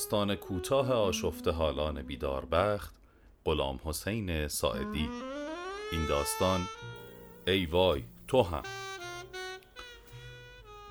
داستان کوتاه آشفته حالان بیداربخت غلام حسین ساعدی. این داستان ای وای تو هم.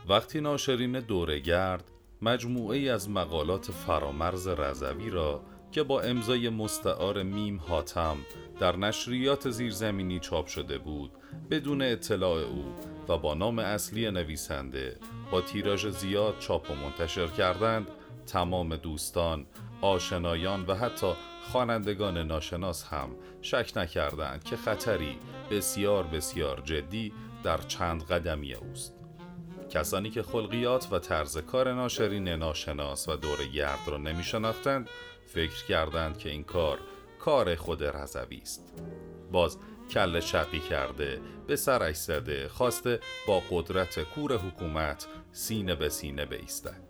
وقتی ناشرین دورگرد مجموعه ای از مقالات فرامرز رضوی را که با امضای مستعار میم حاتم در نشریات زیرزمینی چاپ شده بود بدون اطلاع او و با نام اصلی نویسنده با تیراژ زیاد چاپ و منتشر کردند تمام دوستان آشنایان و حتی خوانندگان ناشناس هم شک نکردند که خطری بسیار بسیار جدی در چند قدمی اوست. کسانی که خلقیات و طرز کار ناشرین ناشناس و دور گرد را نمی شناختند فکر کردند که این کار کار خود رضوی است. باز کل شقی کرده به سرش زده خواسته با قدرت کور حکومت سینه به سینه بیستد.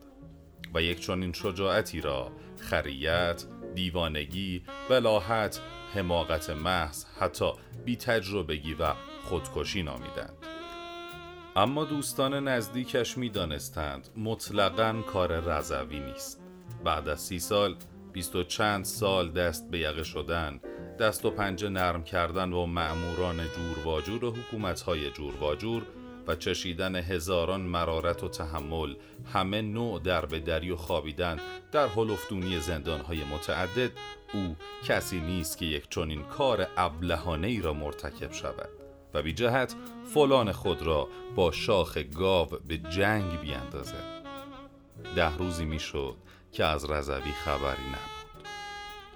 و یک چنین شجاعتی را خریت، دیوانگی، بلاحت، حماقت محض حتی بی تجربگی و خودکشی نامیدند. اما دوستان نزدیکش می دانستند مطلقا کار رضوی نیست. بعد از سی سال بیست و چند سال دست به یقه شدن دست و پنجه نرم کردن و معموران جور و حکومتهای جور واجور و چشیدن هزاران مرارت و تحمل همه نوع در به دری و خوابیدن در هلفتونی زندانهای متعدد او کسی نیست که یک چنین کار ابلهانه ای را مرتکب شود و بی جهت فلان خود را با شاخ گاو به جنگ بیاندازد ده روزی می‌شد که از رضوی خبری نبود.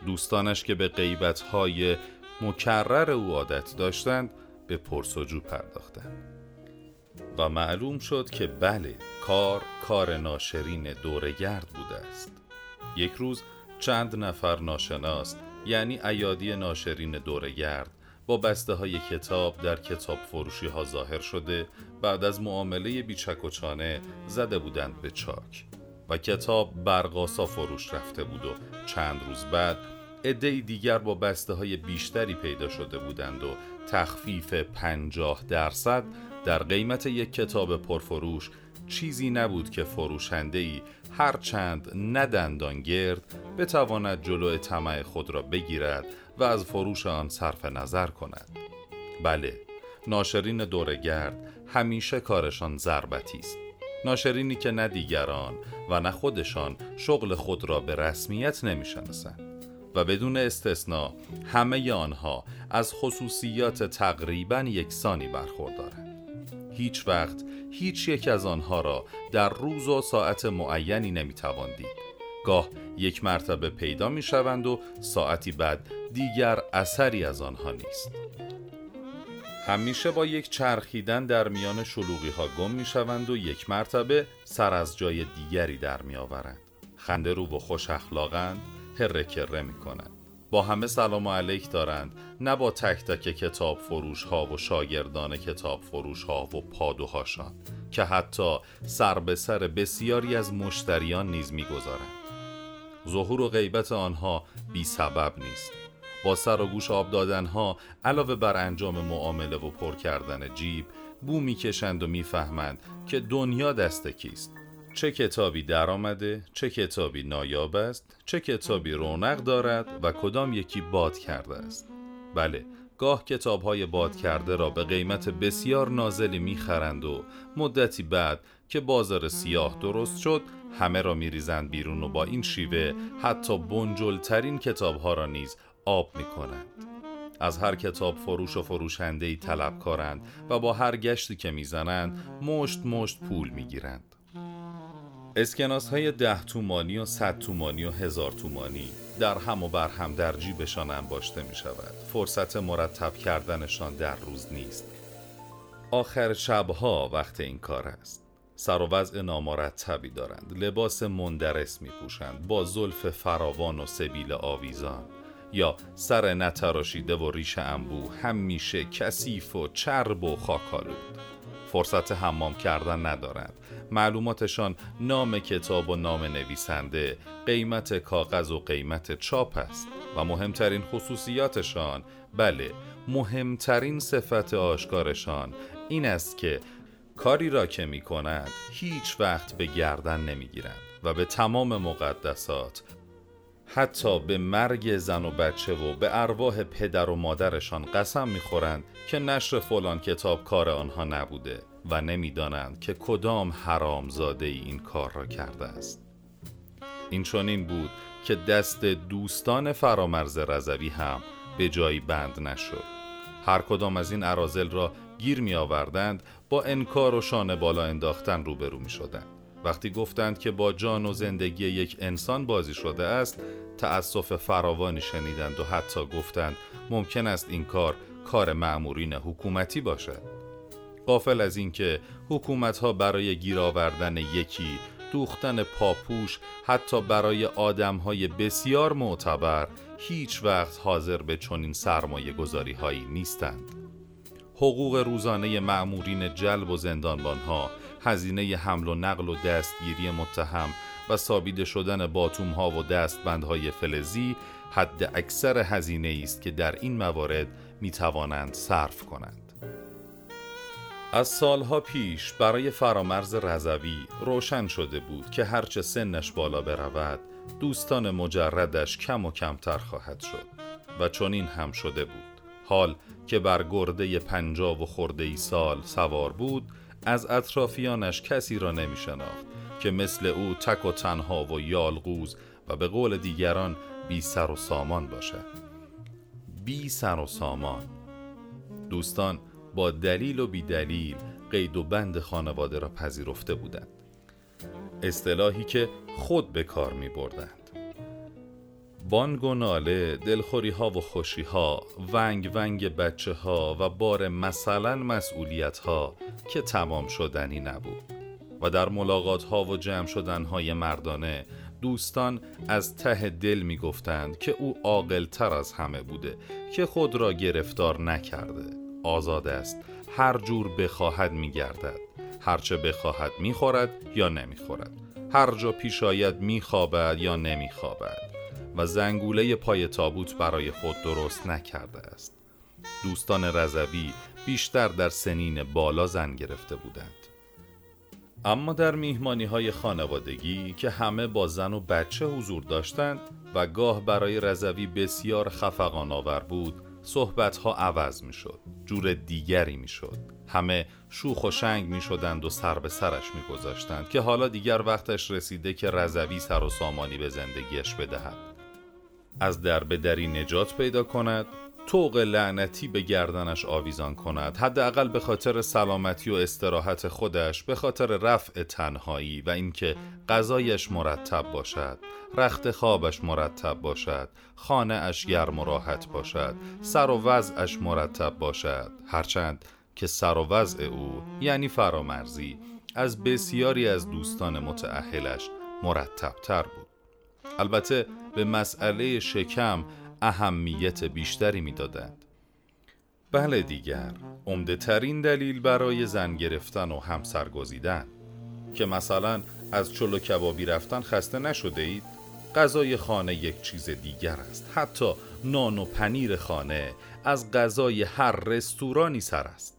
دوستانش که به غیبتهای مکرر او عادت داشتند به پرسجو پرداختند. و معلوم شد که بله کار کار ناشرین دورگرد بوده است. یک روز چند نفر ناشناس یعنی ایادی ناشرین دورگرد با بسته های کتاب در کتاب فروشی ها ظاهر شده بعد از معامله بیچک و چانه زده بودند به چاک. و کتاب برقاسا فروش رفته بود و چند روز بعد عده دیگر با بسته های بیشتری پیدا شده بودند و تخفیف پنجاه درصد در قیمت یک کتاب پرفروش چیزی نبود که فروشنده ای هر چند ندندان گرد بتواند جلو طمع خود را بگیرد و از فروش آن صرف نظر کند. بله ناشرین دورگرد همیشه کارشان ضربتی است. ناشرینی که نه دیگران و نه خودشان شغل خود را به رسمیت نمی‌شناسند و بدون استثنا همه آنها از خصوصیات تقریبا یکسانی برخوردارند. هیچ وقت هیچ یک از آنها را در روز و ساعت معینی نمی‌توان دید. گاه یک مرتبه پیدا می شوند و ساعتی بعد دیگر اثری از آنها نیست. همیشه با یک چرخیدن در میان شلوغی ها گم می شوند و یک مرتبه سر از جای دیگری در می آورند خنده رو و خوش اخلاقند هره می کنند با همه سلام علیک دارند. نه با تک تک کتاب فروش ها و شاگردان کتاب فروش ها و پادوهاشان که حتی سر به سر بسیاری از مشتریان نیز می‌گذارند. ظهور و غیبت آنها بی سبب نیست. با سر و گوش آب دادنها علاوه بر انجام معامله و پر کردن جیب بو می‌کشند و می‌فهمند که دنیا دست کیست. چه کتابی درآمده چه کتابی نایاب است چه کتابی رونق دارد و کدام یکی باد کرده است. بله گاه کتاب های باد کرده را به قیمت بسیار نازلی می‌خرند و مدتی بعد که بازار سیاه درست شد همه را میریزند بیرون و با این شیوه حتی بنجلترین کتاب ها را نیز آب می‌کنند. از هر کتاب فروش و فروشنده ای طلبکارند و با هر گشتی که می‌زنند مشت مشت پول می‌گیرند. اسکناس های ده تومانی و صد تومانی و هزار تومانی در هم و بر هم در جیبشان انباشته می شود فرصت مرتب کردنشان در روز نیست. آخر شبها وقت این کار است. سر و وضع نامرتبی دارند. لباس مندرس می پوشند با زلف فراوان و سبیل آویزان. یا سر نتراشیده و ریش انبو. همیشه کثیف و چرب و خاکالود فرصت حمام کردن ندارند. معلوماتشان نام کتاب و نام نویسنده قیمت کاغذ و قیمت چاپ است و مهمترین خصوصیاتشان بله مهمترین صفت آشکارشان این است که کاری را که می کند هیچ وقت به گردن نمی گیرند و به تمام مقدسات حتی به مرگ زن و بچه و به ارواح پدر و مادرشان قسم می‌خورند که نشر فلان کتاب کار آنها نبوده. و نمی‌دانند که کدام حرامزاده ای این کار را کرده است. این چنین بود که دست دوستان فرامرز رضوی هم به جایی بند نشد. هر کدام از این عرازل را گیر می آوردند با انکار و شانه بالا انداختن روبرو می شدند وقتی گفتند که با جان و زندگی یک انسان بازی شده است تأسف فراوانی شنیدند و حتی گفتند ممکن است این کار کار معمورین حکومتی باشد. قافل از اینکه حکومت ها برای گیر آوردن یکی دوختن پاپوش حتی برای آدم های بسیار معتبر هیچ وقت حاضر به چنین سرمایه گذاری هایی نیستند حقوق روزانه معمورین جلب و زندانبان ها هزینه حمل و نقل و دستگیری متهم و سابیده شدن باتوم ها و دستبندهای فلزی حد اکثر هزینه است که در این موارد می توانند صرف کنند. از سالها پیش برای فرامرز رضوی روشن شده بود که هرچه سنش بالا برود دوستان مجردش کم و کمتر خواهد شد و چنین هم شده بود. حال که بر گرده پنجاب و خورده ای سال سوار بود از اطرافیانش کسی را نمی شناخت که مثل او تک و تنها و یالغوز و به قول دیگران بی سر و سامان باشد. بی سر و سامان. دوستان با دلیل و بی دلیل قید و بند خانواده را پذیرفته بودند. اصطلاحی که خود به کار می بردند. بانگ و ناله، دلخوری ها و خوشی ها، ونگ ونگ بچه ها و بار مثلا مسئولیت ها که تمام شدنی نبود. و در ملاقات ها و جمع شدن های مردانه دوستان از ته دل می گفتند که او عاقل تر از همه بوده که خود را گرفتار نکرده. آزاد است. هر جور بخواهد می گردد هرچه بخواهد می خورد یا نمی خورد هر جا پیش آید می خوابد یا نمی خوابد و زنگوله پای تابوت برای خود درست نکرده است. دوستان رضوی بیشتر در سنین بالا زن گرفته بودند. اما در میهمانی های خانوادگی که همه با زن و بچه حضور داشتند و گاه برای رضوی بسیار خفقان آور بود صحبت ها عوض می شد جور دیگری می شد همه شوخ و شنگ می شدند و سر به سرش می گذاشتند که حالا دیگر وقتش رسیده که رضوی سر و سامانی به زندگیش بدهد. از در به دری نجات پیدا کند توق لعنتی به گردنش آویزان کند. حداقل به خاطر سلامتی و استراحت خودش به خاطر رفع تنهایی و اینکه غذایش مرتب باشد رخت خوابش مرتب باشد خانه اش گرم و راحت باشد سر و وضعش مرتب باشد. هرچند که سر و وضع او یعنی فرامرزی از بسیاری از دوستان متعهلش مرتب تر بود. البته به مسئله شکم اهمیت بیشتری می‌دادند. بله دیگر عمده ترین دلیل برای زن گرفتن و همسر گزیدن که مثلا از چلو کبابی رفتن خسته نشده اید غذای خانه یک چیز دیگر است. حتی نان و پنیر خانه از غذای هر رستورانی سر است.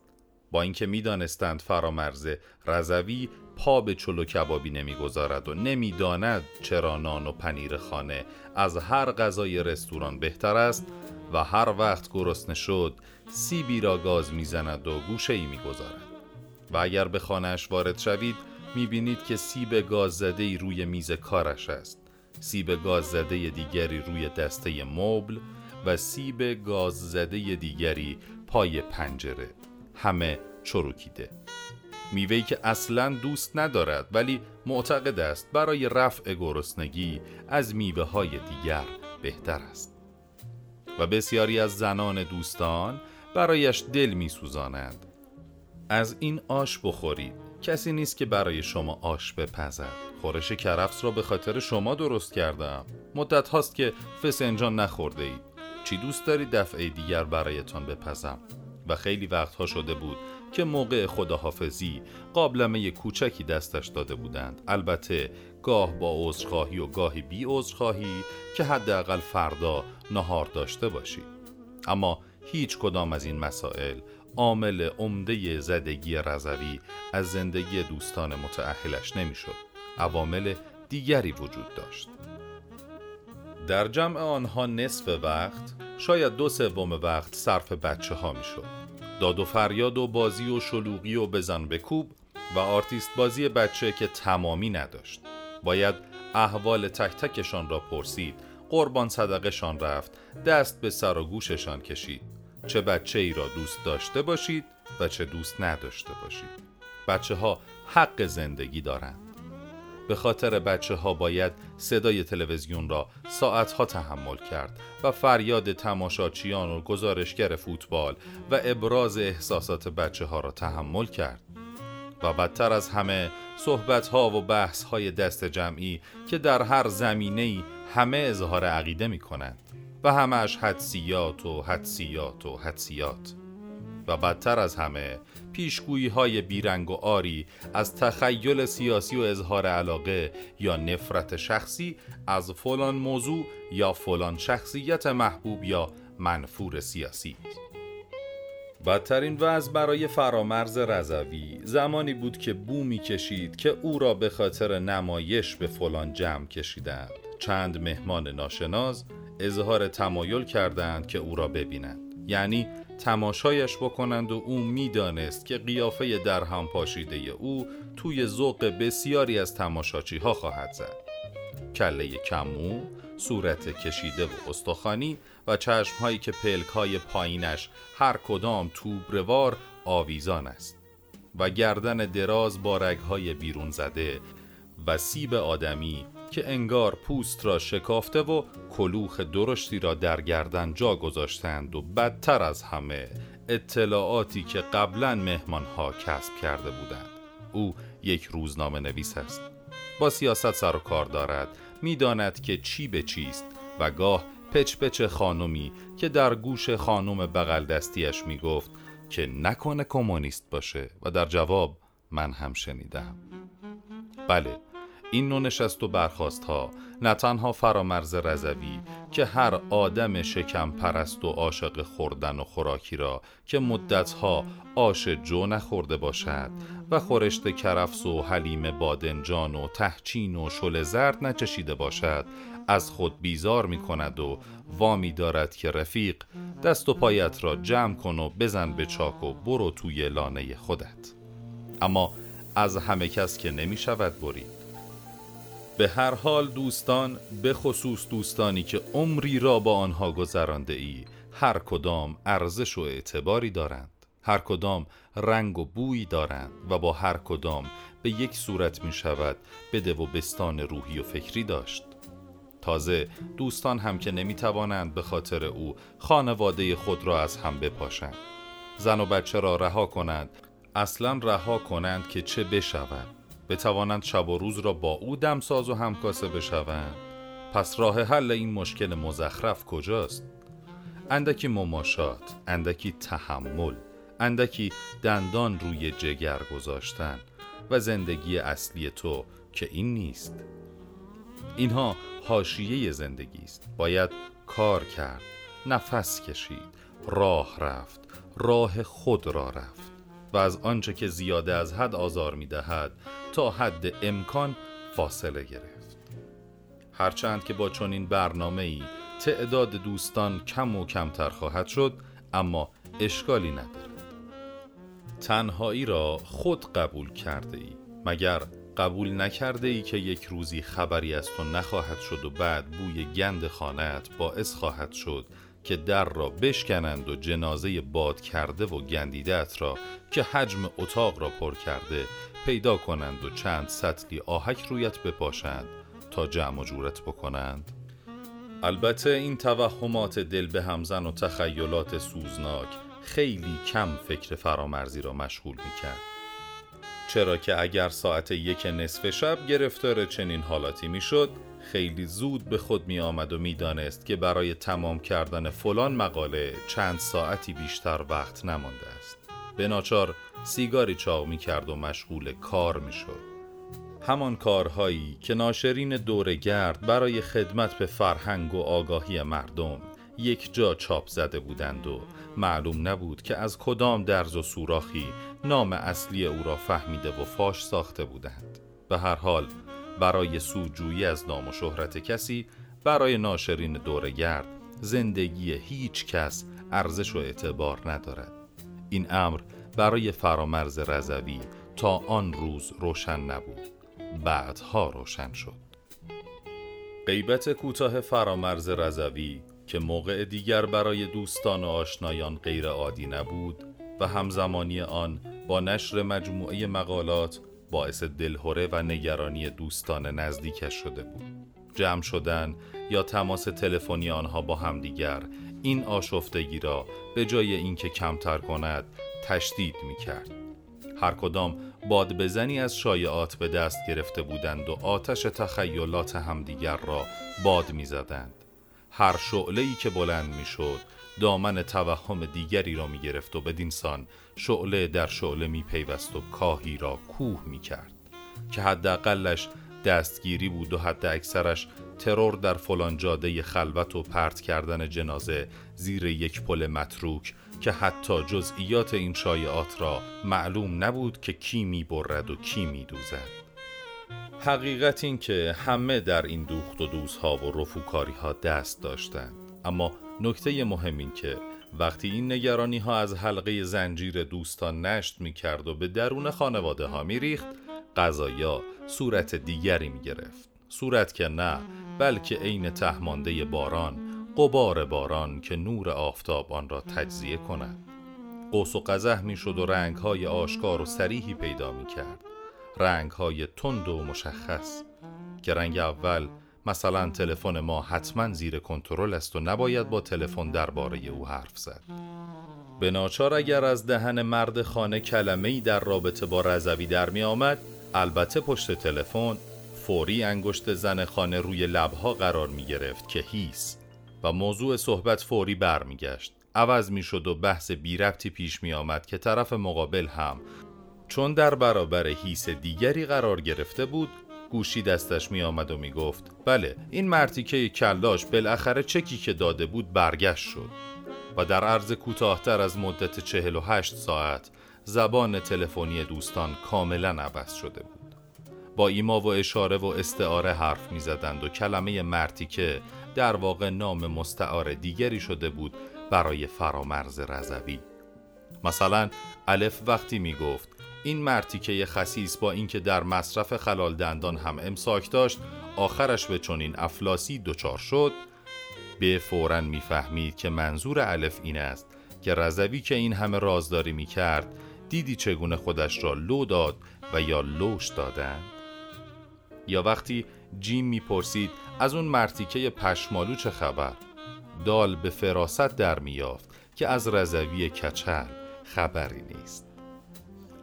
با اینکه می‌دانستند فرامرز رضوی پا به چلو کبابی نمی‌گذارد و نمی‌داند چرا نان و پنیر خانه از هر غذای رستوران بهتر است و هر وقت گرسنه شد سیبی را گاز می‌زند و گوشه ای می‌گذارد. و اگر به خانهاش وارد شوید می‌بینید که سیب گاز زده ای روی میز کارش است. سیب گاز زده دیگری روی دسته مبل و سیب گاز زده دیگری پای پنجره. همه چروکیده میوهی که اصلا دوست ندارد ولی معتقد است برای رفع گرسنگی از میوه های دیگر بهتر است. و بسیاری از زنان دوستان برایش دل میسوزانند. از این آش بخورید. کسی نیست که برای شما آش بپزد. خورش کرفس را به خاطر شما درست کردم. مدت هاست که فسنجان نخورده اید چی دوست دارید دفعه دیگر برایتان بپزم؟ و خیلی وقتها شده بود که موقع خداحافظی قابلمه کوچکی دستش داده بودند البته گاه با عذرخواهی و گاهی بی عذرخواهی که حداقل فردا نهار داشته باشید اما هیچ کدام از این مسائل عامل دلزدگی رضوی از زندگی دوستان متأهلش نمی‌شد. عوامل دیگری وجود داشت. در جمع آنها نصف وقت شاید دو سوم وقت صرف بچه ها می شد. داد و فریاد و بازی و شلوغی و بزن بکوب و آرتیست بازی بچه که تمامی نداشت. باید احوال تک تکشان را پرسید. قربان صدقشان رفت. دست به سر و گوششان کشید. چه بچه ای را دوست داشته باشید و چه دوست نداشته باشید. بچه ها حق زندگی دارند. به خاطر بچه ها باید صدای تلویزیون را ساعتها تحمل کرد و فریاد تماشاچیان و گزارشگر فوتبال و ابراز احساسات بچه ها را تحمل کرد. و بدتر از همه صحبت ها و بحث های دست جمعی که در هر زمینه همه اظهار عقیده می کنند و همش حدسیات و حدسیات و حدسیات. و بدتر از همه پیشگویی های بیرنگ و آری از تخیل سیاسی و اظهار علاقه یا نفرت شخصی از فلان موضوع یا فلان شخصیت محبوب یا منفور سیاسی. بدترین وضع برای فرامرز رضوی زمانی بود که بو کشید که او را به خاطر نمایش به فلان جمع کشیدند. چند مهمان ناشناس اظهار تمایل کردند که او را ببینند. یعنی تماشایش بکنند و او می‌دانست که قیافه در هم پاشیده او توی ذوق بسیاری از تماشاچی ها خواهد زد. کله کمو، صورت کشیده و استخوانی و چشم هایی که پلک های پایینش هر کدام توبروار آویزان است و گردن دراز با رگ های بیرون زده و سیب آدمی که انگار پوست را شکافته و کلوخ درشتی را در گردن جا گذاشتند و بدتر از همه اطلاعاتی که قبلا مهمانها کسب کرده بودند. او یک روزنامه نویس است. با سیاست سر و کار دارد. می‌داند که چی به چیست و گاه پچ پچ خانومی که در گوش خانم بغل دستیش می گفت که نکنه کمونیست باشه و در جواب من هم شنیدم. بله این نوع نشست و برخواست ها نه تنها فرامرز رضوی که هر آدم شکم پرست و عاشق خوردن و خوراکی را که مدتها آش جو نخورده باشد و خورشت کرفس و حلیم بادنجان و تهچین و شل زرد نچشیده باشد از خود بیزار می کند و وامی دارد که رفیق دست و پایت را جمع کن و بزن به چاک و برو توی لانه خودت. اما از همه کس که نمی شود برید به هر حال دوستان به خصوص دوستانی که عمری را با آنها گذرانده ای هر کدام ارزش و اعتباری دارند. هر کدام رنگ و بویی دارند و با هر کدام به یک صورت می شود بده و بستان روحی و فکری داشت. تازه دوستان هم که نمی توانند به خاطر او خانواده خود را از هم بپاشند. زن و بچه را رها کنند. اصلا رها کنند که چه بشود. بتوانند شب و روز را با او دمساز و همکاسه بشوند. پس راه حل این مشکل مزخرف کجاست؟ اندکی مماشات اندکی تحمل اندکی دندان روی جگر گذاشتن و زندگی اصلی تو که این نیست. اینها حاشیه زندگی است. باید کار کرد نفس کشید راه رفت راه خود را رفت. و از آنچه که زیاده از حد آزار می دهد تا حد امکان فاصله گرفت. هرچند که با چنین برنامه ای تعداد دوستان کم و کمتر خواهد شد اما اشکالی ندارد. تنهایی را خود قبول کرده ای مگر قبول نکرده ای که یک روزی خبری از تو نخواهد شد و بعد بوی گند خانهت باعث خواهد شد که در را بشکنند و جنازه باد کرده و گندیدت را که حجم اتاق را پر کرده پیدا کنند و چند سطلی آهک رویت بپاشند تا جمع و جورت بکنند البته این توهمات دل به همزن و تخیلات سوزناک خیلی کم فکر فرامرزی را مشغول می کرد. چرا که اگر ساعت یک نصف شب گرفتار چنین حالاتی می شد خیلی زود به خود می آمد و می دانست که برای تمام کردن فلان مقاله چند ساعتی بیشتر وقت نمانده است. به ناچار سیگاری چاق می کرد و مشغول کار می شد. همان کارهایی که ناشرین گرد برای خدمت به فرهنگ و آگاهی مردم یک جا چاپ زده بودند و معلوم نبود که از کدام درز و سوراخی نام اصلی او را فهمیده و فاش ساخته بودند به هر حال برای سوجویی از نام و شهرت کسی برای ناشرین دورگرد زندگی هیچ کس ارزش و اعتبار ندارد. این امر برای فرامرز رضوی تا آن روز روشن نبود. بعدها روشن شد. غیبت کوتاه فرامرز رضوی که موقع دیگر برای دوستان و آشنایان غیر عادی نبود و همزمانی آن با نشر مجموعه مقالات باعث دلهوره و نگرانی دوستان نزدیکش شده بود جمع شدن یا تماس تلفنی آنها با همدیگر این آشفتگی را به جای اینکه کمتر کند تشدید می کرد هر کدام باد بزنی از شایعات به دست گرفته بودند و آتش تخیلات همدیگر را باد می زدند. هر شعله که بلند می شد دامن توهم دیگری را می گرفت و بدینسان شعله در شعله می پیوست و کاهی را کوه می کرد که حداقلش دستگیری بود و حد اکثرش ترور در فلان جاده خلوت و پرت کردن جنازه زیر یک پل متروک که حتی جزئیات این شایعات را معلوم نبود که کی می برد و کی می دوزد. حقیقت این که همه در این دوخت و دوزها و رفوکاری ها دست داشتند اما نکته مهم این که وقتی این نگرانی ها از حلقه زنجیر دوستان نشت می کرد و به درون خانواده ها می ریخت قضایا صورت دیگری می گرفت صورت که نه بلکه عین تهمانده باران قبار باران که نور آفتاب آن را تجزیه کند. قوس و قزح می شد و رنگ های آشکار و سریحی پیدا می کرد رنگ های تند و مشخص. که رنگ اول مثلا تلفن ما حتما زیر کنترل است و نباید با تلفن درباره او حرف زد. به ناچار اگر از دهن مرد خانه کلمه ای در رابطه با رضوی در می آمد البته پشت تلفن فوری انگشت زن خانه روی لبها قرار می گرفت که هیس و موضوع صحبت فوری برمیگشت. عوض می شد و بحث بی ربطی پیش می آمد که طرف مقابل هم چون در برابر هیس دیگری قرار گرفته بود گوشی دستش می آمد و می گفت بله این مرتیکه کلاش بالاخره چکی که داده بود برگشت شد. و در عرض کوتاهتر از مدت 48 ساعت زبان تلفنی دوستان کاملا عوض شده بود. با ایما و اشاره و استعاره حرف می زدند و کلمه مرتیکه در واقع نام مستعار دیگری شده بود برای فرامرز رضوی. مثلا الف وقتی می گفت این مرتیکه خسیس با اینکه در مصرف خلال دندان هم امساک داشت آخرش به چنین افلاسی دچار شد به فورا می‌فهمید که منظور الف این است که رضوی که این همه رازداری می کرد دیدی چگونه خودش را لو داد و یا لوش دادند؟ یا وقتی جیم می‌پرسید از اون مرتیکه پشمالو چه خبر؟ دال به فراست در میافت که از رضوی کچل خبری نیست.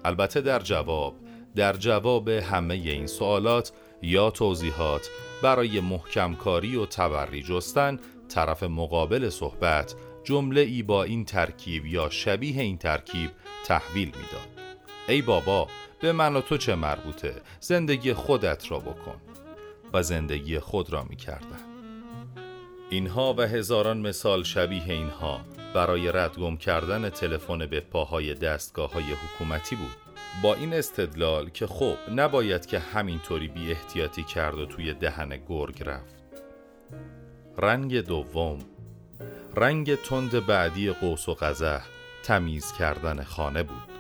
البته در جواب در جواب همه این سوالات یا توضیحات برای محکمکاری و تبری جستن طرف مقابل صحبت جمله ای با این ترکیب یا شبیه این ترکیب تحویل می‌داد. ای بابا به من و تو چه مربوطه؟ زندگی خودت را بکن. و زندگی خود را می کردن. اینها و هزاران مثال شبیه اینها. برای ردگم کردن تلفن به پاهای دستگاه های حکومتی بود. با این استدلال که خب نباید که همینطوری بی احتیاطی کرد و توی دهن گرگ رفت. رنگ دوم. رنگ تند بعدی قوس و قزح تمیز کردن خانه بود.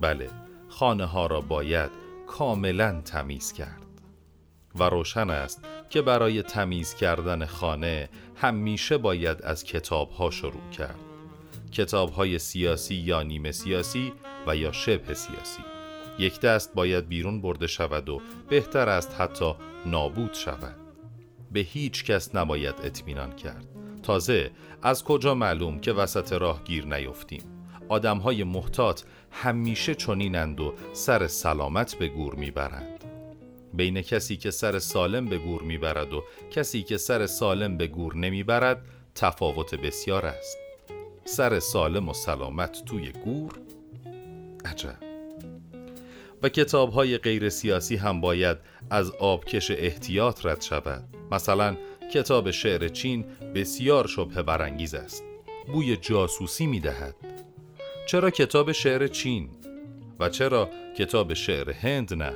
بله خانه ها را باید کاملا تمیز کرد. و روشن است که برای تمیز کردن خانه همیشه باید از کتاب ها شروع کرد. کتاب های سیاسی یا نیمه سیاسی و یا شبه سیاسی. یک دست باید بیرون برده شود و بهتر است حتی نابود شود. به هیچ کس نباید اطمینان کرد. تازه از کجا معلوم که وسط راه گیر نیفتیم؟ آدم های محتاط همیشه چنینند و سر سلامت به گور می‌برند. بین کسی که سر سالم به گور می‌برد و کسی که سر سالم به گور نمی‌برد تفاوت بسیار است. سر سالم و سلامت توی گور؟ عجب. و کتاب های غیر سیاسی هم باید از آبکش احتیاط رد شود. مثلا کتاب شعر چین بسیار شبه برانگیز است. بوی جاسوسی می دهد چرا کتاب شعر چین؟ و چرا کتاب شعر هند نه؟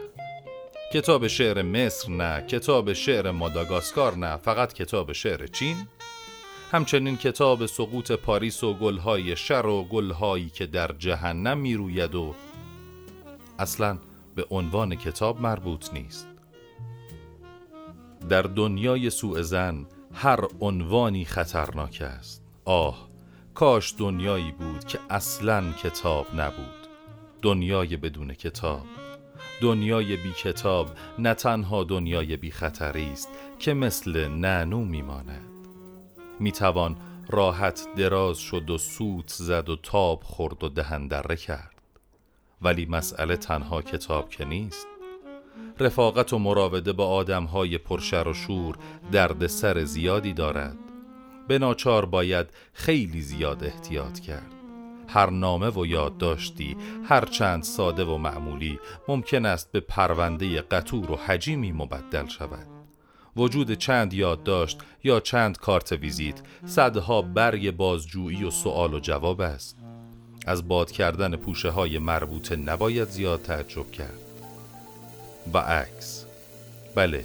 کتاب شعر مصر نه کتاب شعر ماداگاسکار نه فقط کتاب شعر چین؟ همچنین کتاب سقوط پاریس و گلهای شر و گلهایی که در جهنم می روید و اصلا به عنوان کتاب مربوط نیست. در دنیای سوء زن هر عنوانی خطرناک است. آه کاش دنیایی بود که اصلا کتاب نبود. دنیای بدون کتاب. دنیای بی کتاب نه تنها دنیای بی خطری است که مثل نانو میماند. می‌توان راحت دراز شد و سوت زد و تاب خورد و دهندره کرد. ولی مسئله تنها کتاب که نیست. رفاقت و مراوده با آدمهای پرشر و شور درد سر زیادی دارد. به ناچار باید خیلی زیاد احتیاط کرد. هر نامه و یادداشتی هر چند ساده و معمولی ممکن است به پرونده قطور و حجیمی مبدل شود. وجود چند یادداشت یا چند کارت ویزیت صدها برگ بازجویی و سوال و جواب است. از باد کردن پوشه های مربوطه نباید زیاد تعجب کرد. و عکس. بله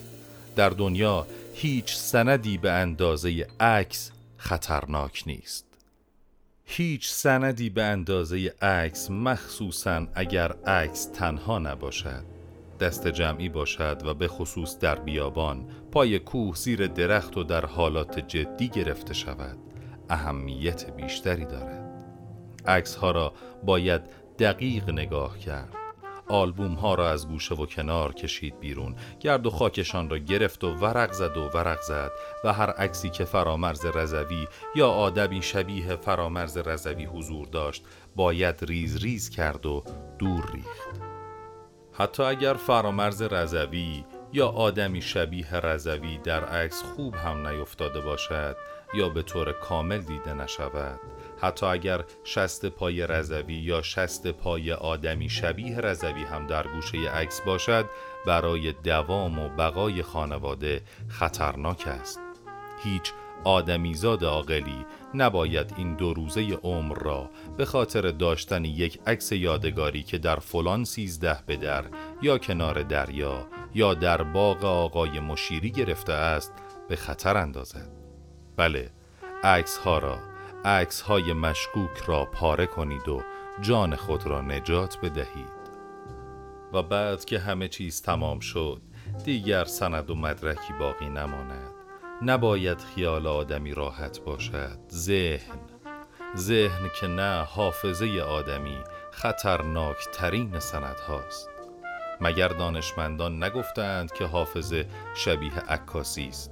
در دنیا هیچ سندی به اندازه عکس خطرناک نیست. هیچ سندی به اندازه عکس مخصوصا اگر عکس تنها نباشد. دست جمعی باشد و به خصوص در بیابان پای کوه زیر درخت و در حالات جدی گرفته شود. اهمیت بیشتری دارد. عکس ها را باید دقیق نگاه کرد. آلبوم ها را از گوشه و کنار کشید بیرون. گرد و خاکشان را گرفت و ورق زد و ورق زد و هر عکسی که فرامرز رضوی یا آدمی شبیه فرامرز رضوی حضور داشت باید ریز ریز کرد و دور ریخت. حتی اگر فرامرز رضوی یا آدمی شبیه رضوی در عکس خوب هم نیفتاده باشد یا به طور کامل دیده نشود. حتی اگر شست پای رضوی یا شست پای آدمی شبیه رضوی هم در گوشه عکس باشد برای دوام و بقای خانواده خطرناک است. هیچ آدمیزاد عاقلی نباید این دو روزه عمر را به خاطر داشتن یک عکس یادگاری که در فلان سیزده به در یا کنار دریا یا در باغ آقای مشیری گرفته است به خطر اندازد. بله عکس ها را عکس های مشکوک را پاره کنید و جان خود را نجات بدهید. و بعد که همه چیز تمام شد دیگر سند و مدرکی باقی نماند. نباید خیال آدمی راحت باشد. ذهن. ذهن که نه حافظه آدمی خطرناک ترین سند هاست مگر دانشمندان نگفتند که حافظه شبیه عکاسی است؟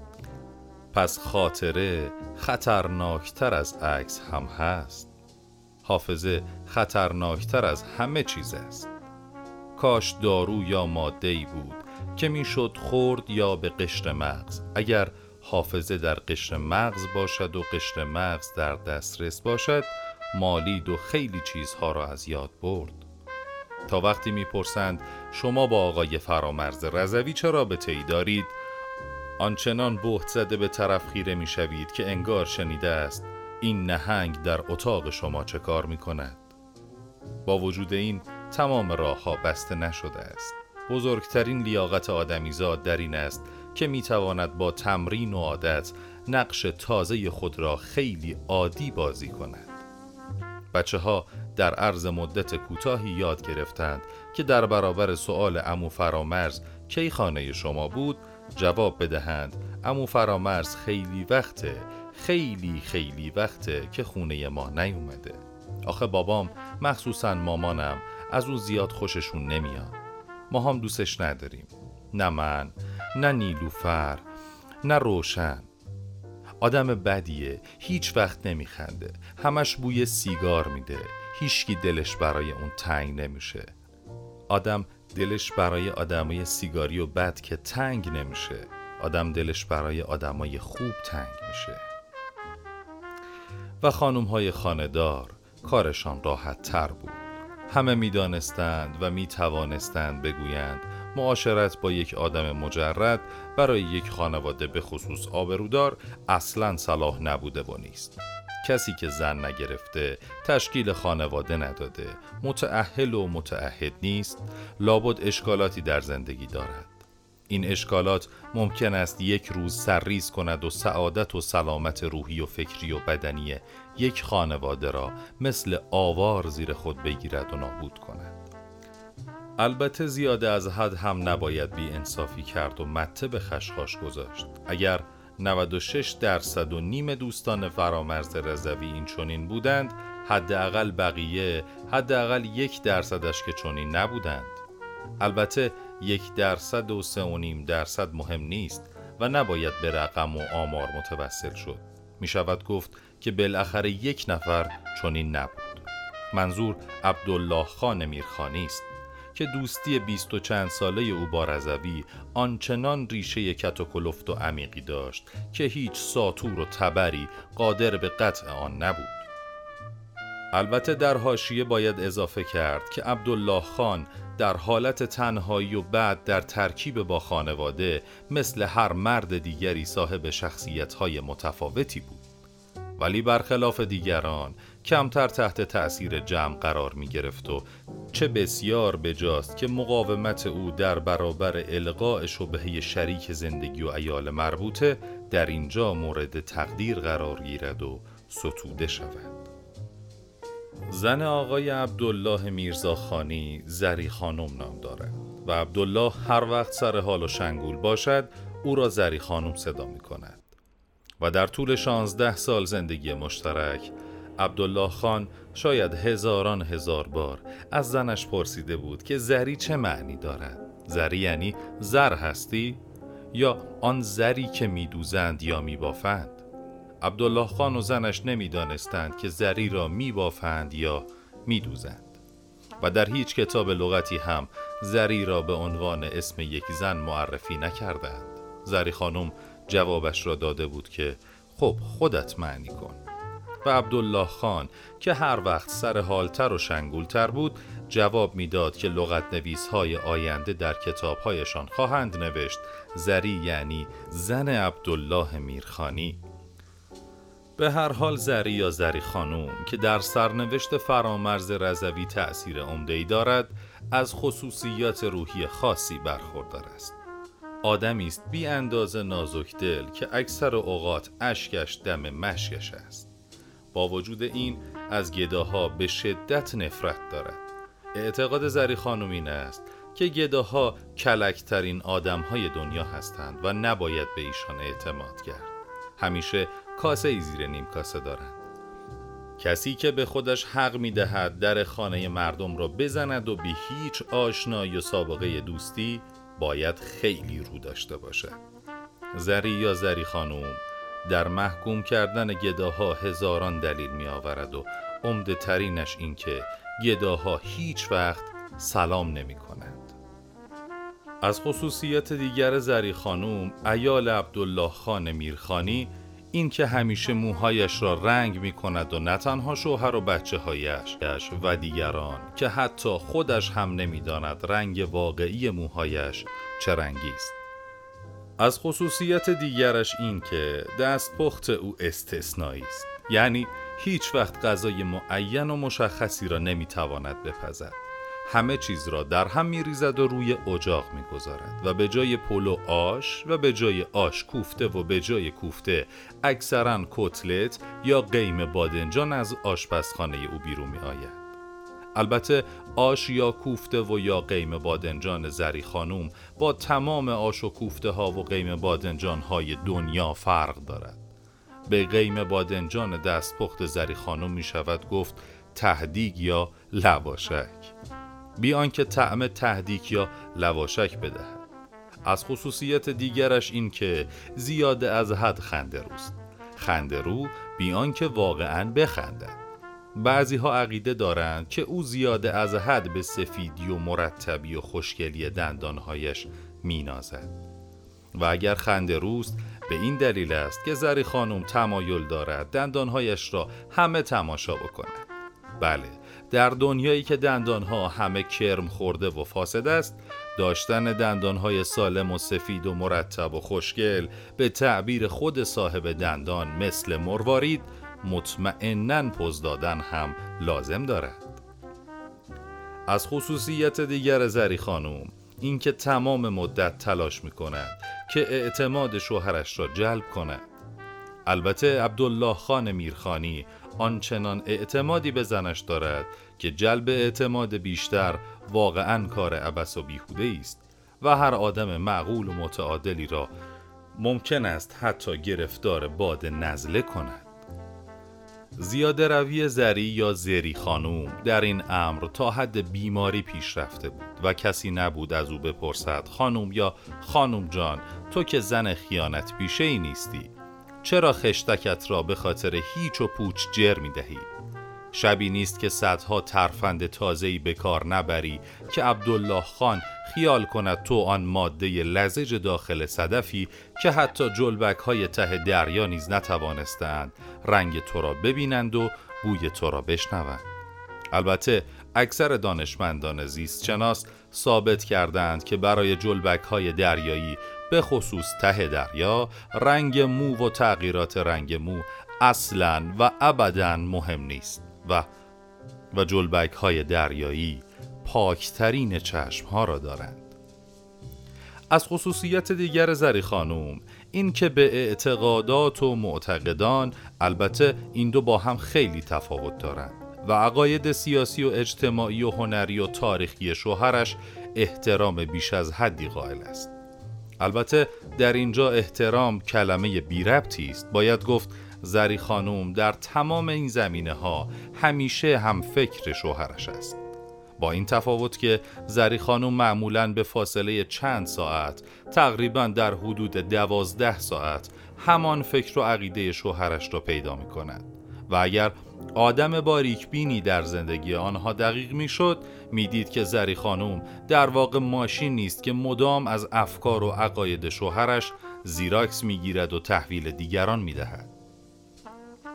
پس خاطره خطرناکتر از عکس هم هست. حافظه خطرناکتر از همه چیز است. کاش دارو یا ماده ای بود که می‌شد خورد یا به قشر مغز. اگر حافظه در قشر مغز باشد و قشر مغز در دسترس باشد مالید و خیلی چیزها را از یاد برد. تا وقتی می‌پرسند شما با آقای فرامرز رضوی چه رابطه ای دارید؟ آنچنان بهت زده به طرف خیره می شوید که انگار شنیده است این نهنگ در اتاق شما چه کار می کند با وجود این تمام راه ها بسته نشده است. بزرگترین لیاقت آدمیزاد در این است که می تواند با تمرین و عادت نقش تازه خود را خیلی عادی بازی کند. بچه ها در عرض مدت کوتاهی یاد گرفتند که در برابر سؤال امو فرامرز کی خانه شما بود جواب بدهند امو فرامرز خیلی وقته خیلی خیلی وقته که خونه ما نیومده. آخه بابام مخصوصا مامانم از اون زیاد خوششون نمیاد. ما هم دوستش نداریم. نه من نه نیلوفر نه روشن. آدم بدیه هیچ وقت نمیخنده. همش بوی سیگار میده. هیچکی دلش برای اون تنگ نمیشه. آدم دلش برای آدمای سیگاری و بد که تنگ نمیشه. آدم دلش برای آدمای خوب تنگ میشه. و خانوم های خاندار کارشان راحت تر بود. همه می‌دانستند و می توانستند بگویند معاشرت با یک آدم مجرد برای یک خانواده به خصوص آبرودار اصلا صلاح نبوده و نیست. کسی که زن نگرفته تشکیل خانواده نداده متعهل و متعهد نیست لابد اشکالاتی در زندگی دارد. این اشکالات ممکن است یک روز سرریز کند و سعادت و سلامت روحی و فکری و بدنی یک خانواده را مثل آوار زیر خود بگیرد و نابود کند. البته زیاده از حد هم نباید بی انصافی کرد و مته به خشخاش گذاشت. اگر 96 درصد و نیم دوستان فرامرز رضوی این چنین بودند حداقل بقیه حداقل یک درصدش که چنین نبودند. البته یک درصد و سه و نیم درصد مهم نیست و نباید به رقم و آمار متوسل شد. می شود گفت که بالاخره یک نفر چنین نبود. منظور عبدالله خان میرخانی است. که دوستی بیست و چند ساله او با رضوی آنچنان ریشه کت و کلفت و عمیقی داشت که هیچ ساتور و تبری قادر به قطع آن نبود. البته در حاشیه باید اضافه کرد که عبدالله خان در حالت تنهایی و بعد در ترکیب با خانواده مثل هر مرد دیگری صاحب شخصیت های متفاوتی بود. ولی برخلاف دیگران کمتر تحت تأثیر جمع قرار می گرفت و چه بسیار بجاست که مقاومت او در برابر القاء شبهه شریک زندگی و ایال مربوطه در اینجا مورد تقدیر قرار گیرد و ستوده شود. زن آقای عبدالله میرزاخانی زری خانم نام دارد و عبدالله هر وقت سر حال و شنگول باشد او را زری خانم صدا می کند و در طول شانزده سال زندگی مشترک عبدالله خان شاید هزاران هزار بار از زنش پرسیده بود که زری چه معنی دارد. زری یعنی زر هستی یا آن زری که میدوزند یا میبافند؟ عبدالله خان و زنش نمی‌دانستند که زری را میبافند یا میدوزند. و در هیچ کتاب لغتی هم زری را به عنوان اسم یک زن معرفی نکردند. زری خانم جوابش را داده بود که خب خودت معنی کن. و عبدالله خان که هر وقت سر حالتر و شنگولتر بود جواب می‌داد که لغت نویس های آینده در کتاب هایشان خواهند نوشت. زری یعنی زن عبدالله میرخانی. به هر حال زری یا زری خانوم که در سرنوشت فرامرز رضوی تأثیر عمده‌ای دارد از خصوصیات روحی خاصی برخوردار است. آدمی است بی اندازه نازک دل که اکثر اوقات اشکش دم مشکش است. با وجود این از گداها به شدت نفرت دارد. اعتقاد زری خانم این است که گداها کلکترین آدم های دنیا هستند و نباید به ایشان اعتماد کرد. همیشه کاسه ای زیر نیم کاسه دارند. کسی که به خودش حق می دهد در خانه مردم را بزند و به هیچ آشنایی و سابقه دوستی باید خیلی رو داشته باشد. زری یا زری خانوم در محکوم کردن گداها هزاران دلیل می آورد و عمده ترینش این که گداها هیچ وقت سلام نمی کنند. از خصوصیت دیگر زری خانوم ایال عبدالله خان میرخانی این که همیشه موهایش را رنگ می کند و نه تنها شوهر و بچه هایش و دیگران که حتی خودش هم نمی‌داند رنگ واقعی موهایش چه رنگی است. از خصوصیت دیگرش این که دست پخت او استثنایی است یعنی هیچ وقت غذای معین و مشخصی را نمی‌تواند بپزد همه چیز را در هم میریزد و روی اجاق می‌گذارد و به جای پلو آش و به جای آش کوفته و به جای کوفته اکثرا کتلت یا قیم بادنجان از آشپزخانه او بیرون می آید. البته آش یا کوفته و یا قیم بادنجان زری خانوم با تمام آش و کوفته ها و قیم بادنجان های دنیا فرق دارد. به قیم بادنجان دستپخت زری خانوم می شود گفت تهدیگ یا لواشک. بیان که طعم تهدیک یا لواشک بدهد. از خصوصیت دیگرش این که زیاده از حد خنده روست. خنده رو بیان که واقعا بخندد. بعضی ها عقیده دارند که او زیاده از حد به سفیدی و مرتبی و خوشگلی دندانهایش مینازد. و اگر خنده روست به این دلیل است که زری خانم تمایل دارد دندانهایش را همه تماشا بکند. بله در دنیایی که دندانها همه کرم خورده و فاسد است داشتن دندانهای سالم و سفید و مرتب و خوشگل به تعبیر خود صاحب دندان مثل مروارید مطمئنا پوز دادن هم لازم دارد. از خصوصیت دیگر زری خانوم اینکه تمام مدت تلاش می کند که اعتماد شوهرش را جلب کند. البته عبدالله خان میرخانی آنچنان اعتمادی به زنش دارد که جلب اعتماد بیشتر واقعا کار عبس و بیهوده است و هر آدم معقول و متعادلی را ممکن است حتی گرفتار باد نزله کند. زیاده روی زری یا زری خانوم در این امر تا حد بیماری پیش رفته بود و کسی نبود از او بپرسد خانوم یا خانوم جان تو که زن خیانت پیشه ای نیستی چرا خشتکت را به خاطر هیچ و پوچ جر می دهی؟ شبی نیست که صدها ترفند تازه‌ای به کار نبری که عبدالله خان خیال کند تو آن ماده لزج داخل صدفی که حتی جلبک های ته دریا نیز نتوانستند. رنگ تو را ببینند و بوی تو را بشنوند. البته اکثر دانشمندان زیست شناس ثابت کردند که برای جلبک های دریایی به خصوص ته دریا رنگ مو و تغییرات رنگ مو اصلا و ابدا مهم نیست. و و جلبک های دریایی پاکترین چشم ها را دارند. از خصوصیت دیگر زری خانوم این که به اعتقادات و معتقدان البته این دو با هم خیلی تفاوت دارند و عقاید سیاسی و اجتماعی و هنری و تاریخی شوهرش احترام بیش از حدی قائل است. البته در اینجا احترام کلمه بی ربطی است. باید گفت زری خانوم در تمام این زمینه ها همیشه هم فکر شوهرش است. با این تفاوت که زری خانوم معمولا به فاصله چند ساعت تقریبا در حدود دوازده ساعت همان فکر و عقیده شوهرش را پیدا می کند و اگر آدم باریک بینی در زندگی آنها دقیق می‌شد می‌دید که زری خانوم در واقع ماشین نیست که مدام از افکار و عقاید شوهرش زیراکس می‌گیرد و تحویل دیگران می‌دهد.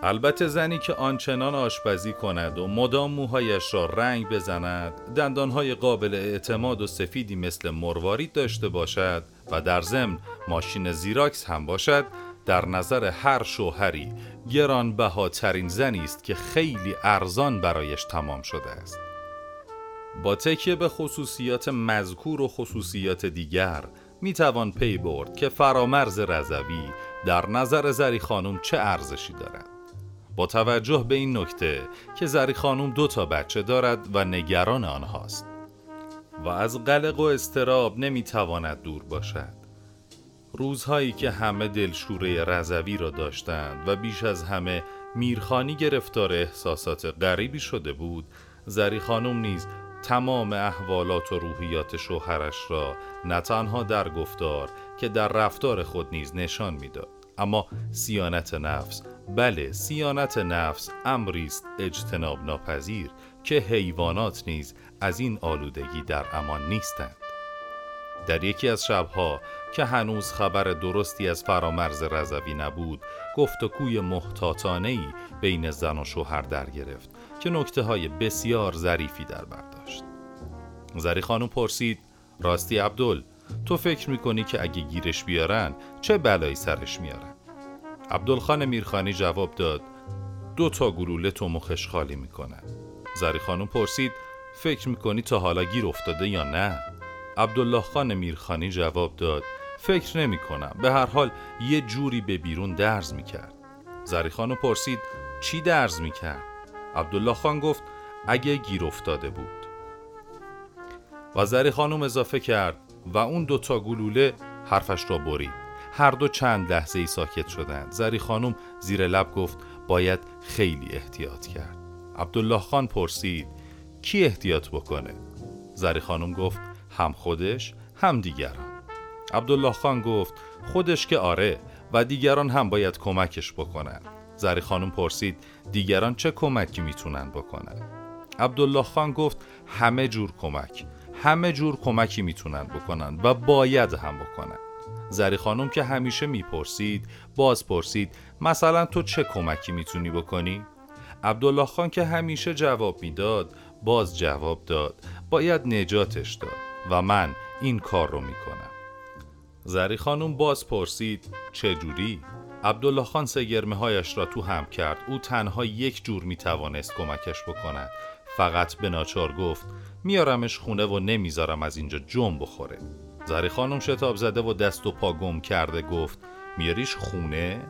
البته زنی که آنچنان آشپزی کند و مدام موهایش را رنگ بزند دندانهای قابل اعتماد و سفیدی مثل مروارید داشته باشد و در ضمن ماشین زیراکس هم باشد در نظر هر شوهری گرانبهاترین زنی است که خیلی ارزان برایش تمام شده است. با تکیه به خصوصیات مذکور و خصوصیات دیگر می توان پی برد که فرامرز رضوی در نظر زری خانم چه ارزشی دارد. توجه به این نکته که زری خانم دو تا بچه دارد و نگران آنهاست. و از قلق و استراب نمی‌تواند دور باشد. روزهایی که همه دلشوره رضوی را داشتند و بیش از همه میرخانی گرفتار احساسات غریبی شده بود زری خانم نیز تمام احوالات و روحیات شوهرش را نه تنها در گفتار که در رفتار خود نیز نشان می‌داد. اما سیانت نفس. بله سیانت نفس امری است اجتناب ناپذیر که حیوانات نیز از این آلودگی در امان نیستند. در یکی از شبها که هنوز خبر درستی از فرامرز رضوی نبود گفتگوی محتاطانه ای بین زن و شوهر در گرفت که نکته های بسیار ظریفی در برداشت زری خانم پرسید راستی عبدال تو فکر می‌کنی که اگه گیرش بیارن چه بلایی سرش میارن؟ عبدالخان میرخانی جواب داد دو تا گلوله تو مخش خالی می‌کنن. زری خانم پرسید فکر می‌کنی تا حالا گیر افتاده یا نه؟ عبدالله خان میرخانی جواب داد فکر نمی کنم به هر حال یه جوری به بیرون درز می کرد زری خانو پرسید چی درز می کرد عبدالله خان گفت اگه گیر افتاده بود. و زری خانم اضافه کرد و اون دوتا گلوله حرفش را برید. هر دو چند لحظه ای ساکت شدند. زری خانم زیر لب گفت باید خیلی احتیاط کرد. عبدالله خان پرسید کی احتیاط بکنه؟ زری خانم گفت هم خودش هم دیگران. عبدالله خان گفت خودش که آره و دیگران هم باید کمکش بکنن. زری خانم پرسید دیگران چه کمکی می‌تونن بکنن؟ عبدالله خان گفت همه جور کمک. همه جور کمکی می‌تونن بکنن و باید هم بکنن زری خانم که همیشه می‌پرسید باز پرسید مثلا تو چه کمکی می‌تونی بکنی؟ عبدالله خان که همیشه جواب می‌داد باز جواب داد باید نجاتش داد و من این کار رو می‌کنم زری خانم باز پرسید چه جوری؟ عبدالله خان سگرمه هایش را تو هم کرد او تنها یک جور می‌توانست کمکش بکند فقط به ناچار گفت میارمش خونه و نمی‌ذارم از اینجا جم بخوره زری خانم شتاب زده و دست و پا گم کرده گفت میاریش خونه؟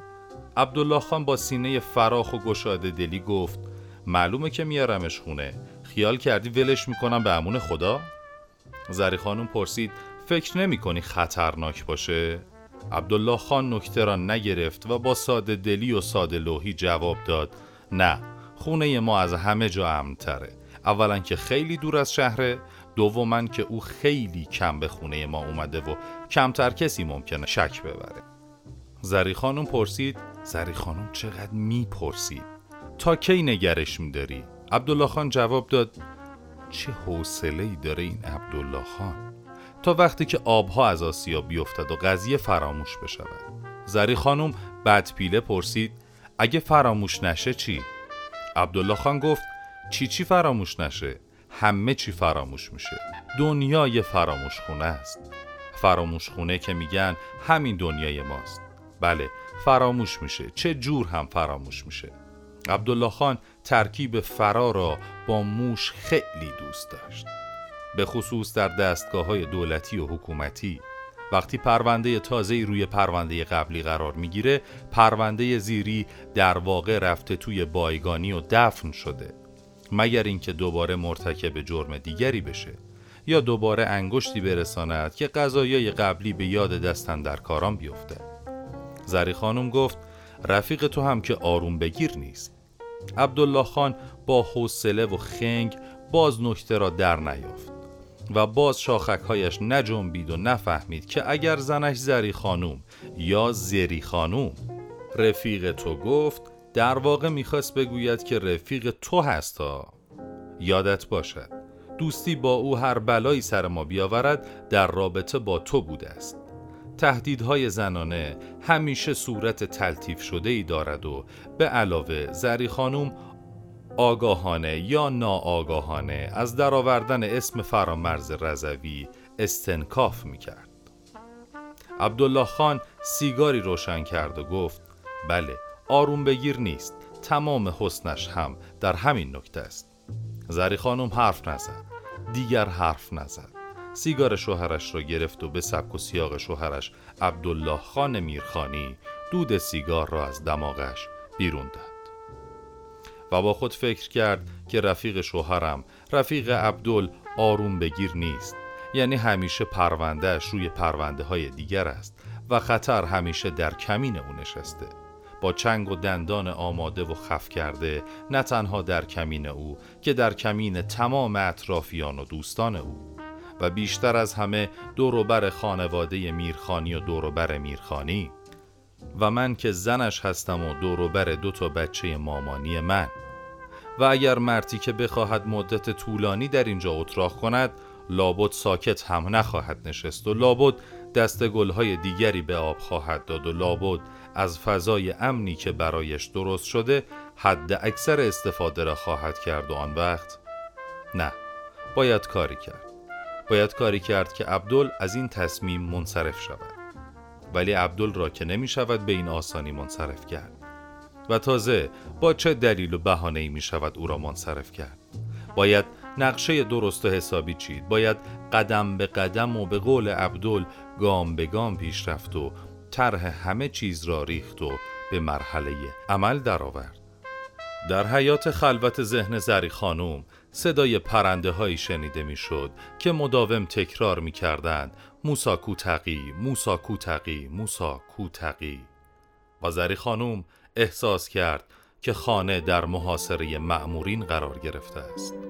عبدالله خان با سینه فراخ و گشاده دلی گفت معلومه که میارمش خونه خیال کردی ولش می‌کنم به امون خدا؟ زری خانم پرسید فکر نمی کنی خطرناک باشه؟ عبدالله خان نکته را نگرفت و با ساده دلی و ساده لوحی جواب داد نه خونه ما از همه جا امن تره اولا که خیلی دور از شهره دوما که او خیلی کم به خونه ما اومده و کمتر کسی ممکنه شک ببره. زری خانم پرسید زری خانم چقدر می‌پرسید تا کی نگرش میداری؟ عبدالله خان جواب داد چه حوصله ای داره این عبدالله خان. تا وقتی که آبها از آسیا بیفتد و قضیه فراموش بشود. زری خانم بعد پیله پرسید اگه فراموش نشه چی؟ عبدالله خان گفت چی چی فراموش نشه؟ همه چی فراموش میشه. دنیای فراموش خونه است. فراموش خونه که میگن همین دنیای ماست. بله فراموش میشه. چه جور هم فراموش میشه؟ عبدالله خان ترکیب فرا را با موش خیلی دوست داشت. به خصوص در دستگاه های دولتی و حکومتی. وقتی پرونده تازه روی پرونده قبلی قرار می‌گیره پرونده زیری در واقع رفته توی بایگانی و دفن شده. مگر اینکه دوباره مرتکب جرم دیگری بشه یا دوباره انگشتی برساند که قضایای قبلی به یاد دستن در کاران بیفته. زری خانم گفت رفیق تو هم که آروم بگیر نیست. عبدالله خان با حوصله و خنگ باز نکته را در نیافت و باز شاخکهایش نجنبید و نفهمید که اگر زنش زری خانوم یا زری خانوم. رفیق تو گفت در واقع می‌خواست بگوید که رفیق تو هستا. یادت باشد دوستی با او هر بلایی سر ما بیاورد در رابطه با تو بوده است. تهدیدهای زنانه همیشه صورت تلطیف شده ای دارد و به علاوه زری خانوم آگاهانه یا ناآگاهانه از درآوردن اسم فرامرز رضوی استنکاف می‌کرد. عبدالله خان سیگاری روشن کرد و گفت بله آروم بگیر نیست. تمام حسنش هم در همین نکته است. زری خانم حرف نزد. دیگر حرف نزد. سیگار شوهرش را گرفت و به سبک و سیاق شوهرش عبدالله خان میرخانی دود سیگار را از دماغش بیرون داد. و با خود فکر کرد که رفیق شوهرم رفیق عبدال آروم بگیر نیست. یعنی همیشه پروندهش روی پرونده های دیگر است و خطر همیشه در کمین او نشسته. با چنگ و دندان آماده و خف کرده نه تنها در کمین او که در کمین تمام اطرافیان و دوستان او. و بیشتر از همه دوروبر خانواده میرخانی و دوروبر میرخانی. و من که زنش هستم و دوروبر دو تا بچه مامانی من. و اگر مرتی که بخواهد مدت طولانی در اینجا اتراق کند لابد ساکت هم نخواهد نشست و لابد دست گلهای دیگری به آب خواهد داد و لابد از فضای امنی که برایش درست شده حد اکثر استفاده را خواهد کرد و آن وقت نه. باید کاری کرد. باید کاری کرد که عبدل از این تصمیم منصرف شود. ولی عبدل را که نمی شود به این آسانی منصرف کرد. و تازه با چه دلیل و بهانه‌ای می شود او را منصرف کرد؟ باید نقشه درست و حسابی چید. باید قدم به قدم و به قول عبدل گام به گام پیش رفت و طرح همه چیز را ریخت و به مرحله عمل درآورد. در حیات خلوت ذهن زری خانوم صدای پرنده هایی شنیده می‌شد که مداوم تکرار می کردند موسا کوتقی، موسا کوتقی، موسا کوتقی. آذری خانم احساس کرد که خانه در محاصره معمورین قرار گرفته است.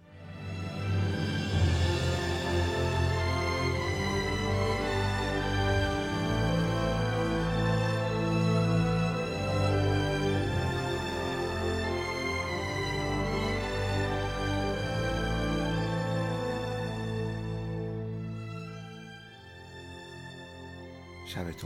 sabes